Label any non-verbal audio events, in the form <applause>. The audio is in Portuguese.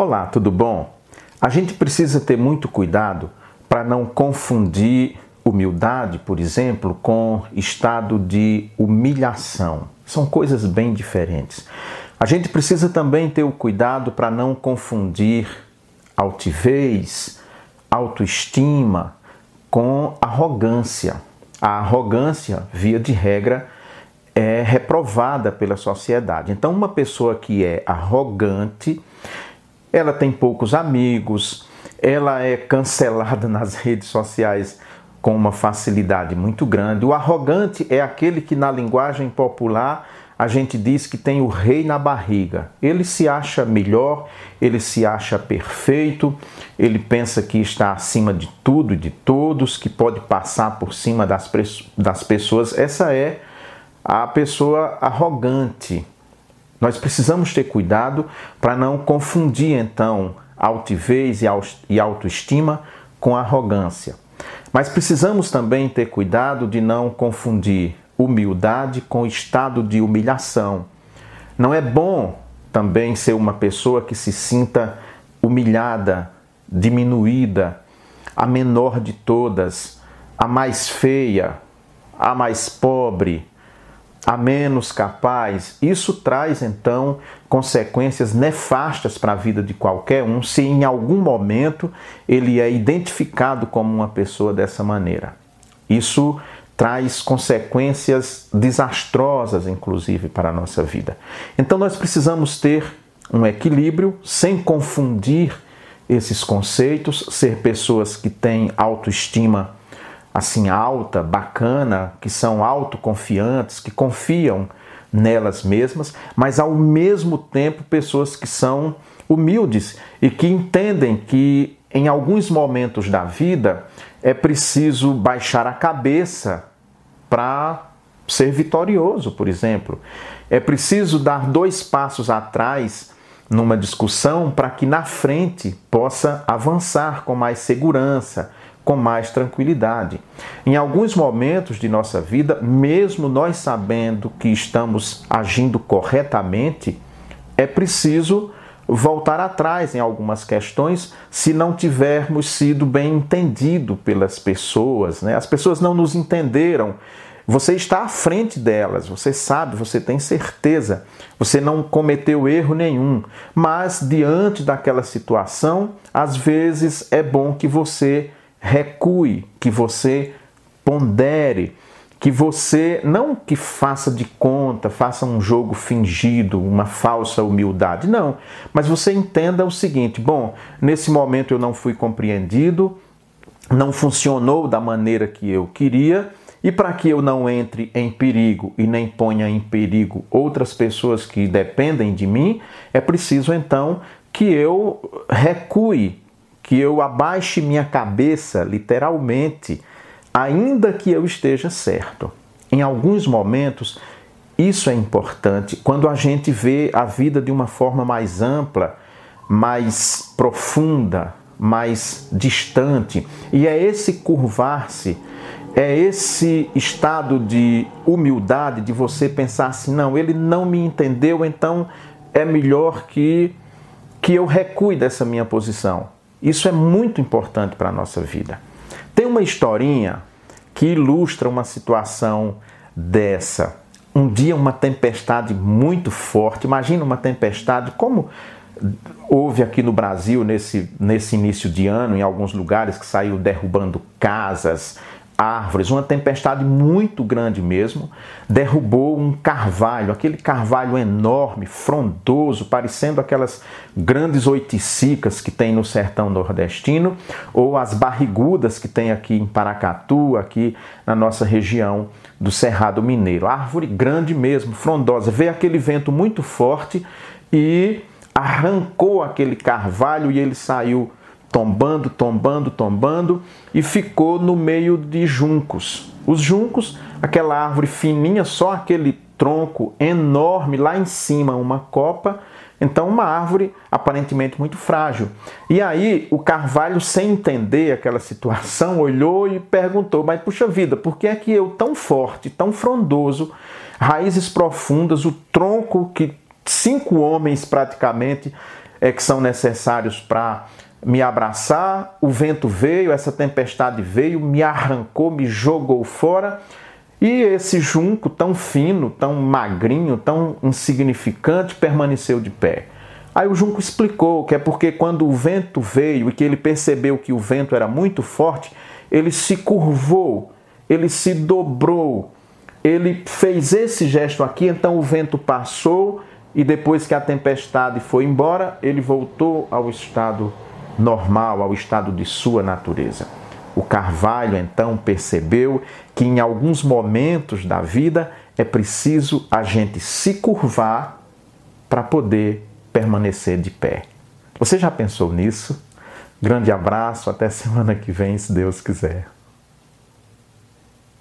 Olá, tudo bom? A gente precisa ter muito cuidado para não confundir humildade, por exemplo, com estado de humilhação. São coisas bem diferentes. A gente precisa também ter o cuidado para não confundir altivez, autoestima com arrogância. A arrogância, via de regra, é reprovada pela sociedade. Então, uma pessoa que é arrogante, ela tem poucos amigos, ela é cancelada <laughs> nas redes sociais com uma facilidade muito grande. O arrogante é aquele que, na linguagem popular, a gente diz que tem o rei na barriga. Ele se acha melhor, ele se acha perfeito, ele pensa que está acima de tudo e de todos, que pode passar por cima das, das pessoas. Essa é a pessoa arrogante. Nós precisamos ter cuidado para não confundir então altivez e autoestima com arrogância. Mas precisamos também ter cuidado de não confundir humildade com estado de humilhação. Não é bom também ser uma pessoa que se sinta humilhada, diminuída, a menor de todas, a mais feia, a mais pobre, a menos capaz, isso traz então consequências nefastas para a vida de qualquer um se em algum momento ele é identificado como uma pessoa dessa maneira. Isso traz consequências desastrosas, inclusive, para a nossa vida. Então nós precisamos ter um equilíbrio sem confundir esses conceitos, ser pessoas que têm autoestima assim alta, bacana, que são autoconfiantes, que confiam nelas mesmas, mas ao mesmo tempo pessoas que são humildes e que entendem que em alguns momentos da vida é preciso baixar a cabeça para ser vitorioso, por exemplo. É preciso dar dois passos atrás numa discussão para que na frente possa avançar com mais segurança, com mais tranquilidade. Em alguns momentos de nossa vida, mesmo nós sabendo que estamos agindo corretamente, é preciso voltar atrás em algumas questões se não tivermos sido bem entendido pelas pessoas, né? As pessoas não nos entenderam. Você está à frente delas, você sabe, você tem certeza, você não cometeu erro nenhum, mas diante daquela situação, às vezes é bom que você recue, que você pondere, que você não que faça de conta, faça um jogo fingido, uma falsa humildade, não, mas você entenda o seguinte: bom, nesse momento eu não fui compreendido, não funcionou da maneira que eu queria, e para que eu não entre em perigo e nem ponha em perigo outras pessoas que dependem de mim, é preciso então que eu recue que eu abaixe minha cabeça, literalmente, ainda que eu esteja certo. Em alguns momentos, isso é importante quando a gente vê a vida de uma forma mais ampla, mais profunda, mais distante. E é esse curvar-se, é esse estado de humildade, de você pensar assim: não, ele não me entendeu, então é melhor que, que eu recue dessa minha posição. Isso é muito importante para a nossa vida. Tem uma historinha que ilustra uma situação dessa. Um dia, uma tempestade muito forte. Imagina uma tempestade como houve aqui no Brasil nesse, nesse início de ano, em alguns lugares, que saiu derrubando casas, árvores, uma tempestade muito grande mesmo, derrubou um carvalho, aquele carvalho enorme, frondoso, parecendo aquelas grandes oiticicas que tem no sertão nordestino, ou as barrigudas que tem aqui em Paracatu, aqui na nossa região do Cerrado Mineiro. Árvore grande mesmo, frondosa. Veio aquele vento muito forte e arrancou aquele carvalho e ele saiu tombando, tombando, tombando e ficou no meio de juncos. Os juncos, aquela árvore fininha, só aquele tronco enorme lá em cima, uma copa, então uma árvore aparentemente muito frágil. E aí o Carvalho, sem entender aquela situação, <laughs> olhou e perguntou: "Mas puxa vida, por que é que eu tão forte, tão frondoso, raízes profundas, o tronco que cinco homens praticamente é que são necessários para me abraçar. O vento veio, essa tempestade veio, me arrancou, me jogou fora. E esse junco tão fino, tão magrinho, tão insignificante permaneceu de pé. Aí o Junco explicou que é porque quando o vento veio e que ele percebeu que o vento era muito forte, ele se curvou, ele se dobrou, ele fez esse gesto aqui, então o vento passou e depois que a tempestade foi embora, ele voltou ao estado normal, ao estado de sua natureza. O Carvalho então percebeu que em alguns momentos da vida é preciso a gente se curvar para poder permanecer de pé. Você já pensou nisso? Grande abraço, até semana que vem, se Deus quiser.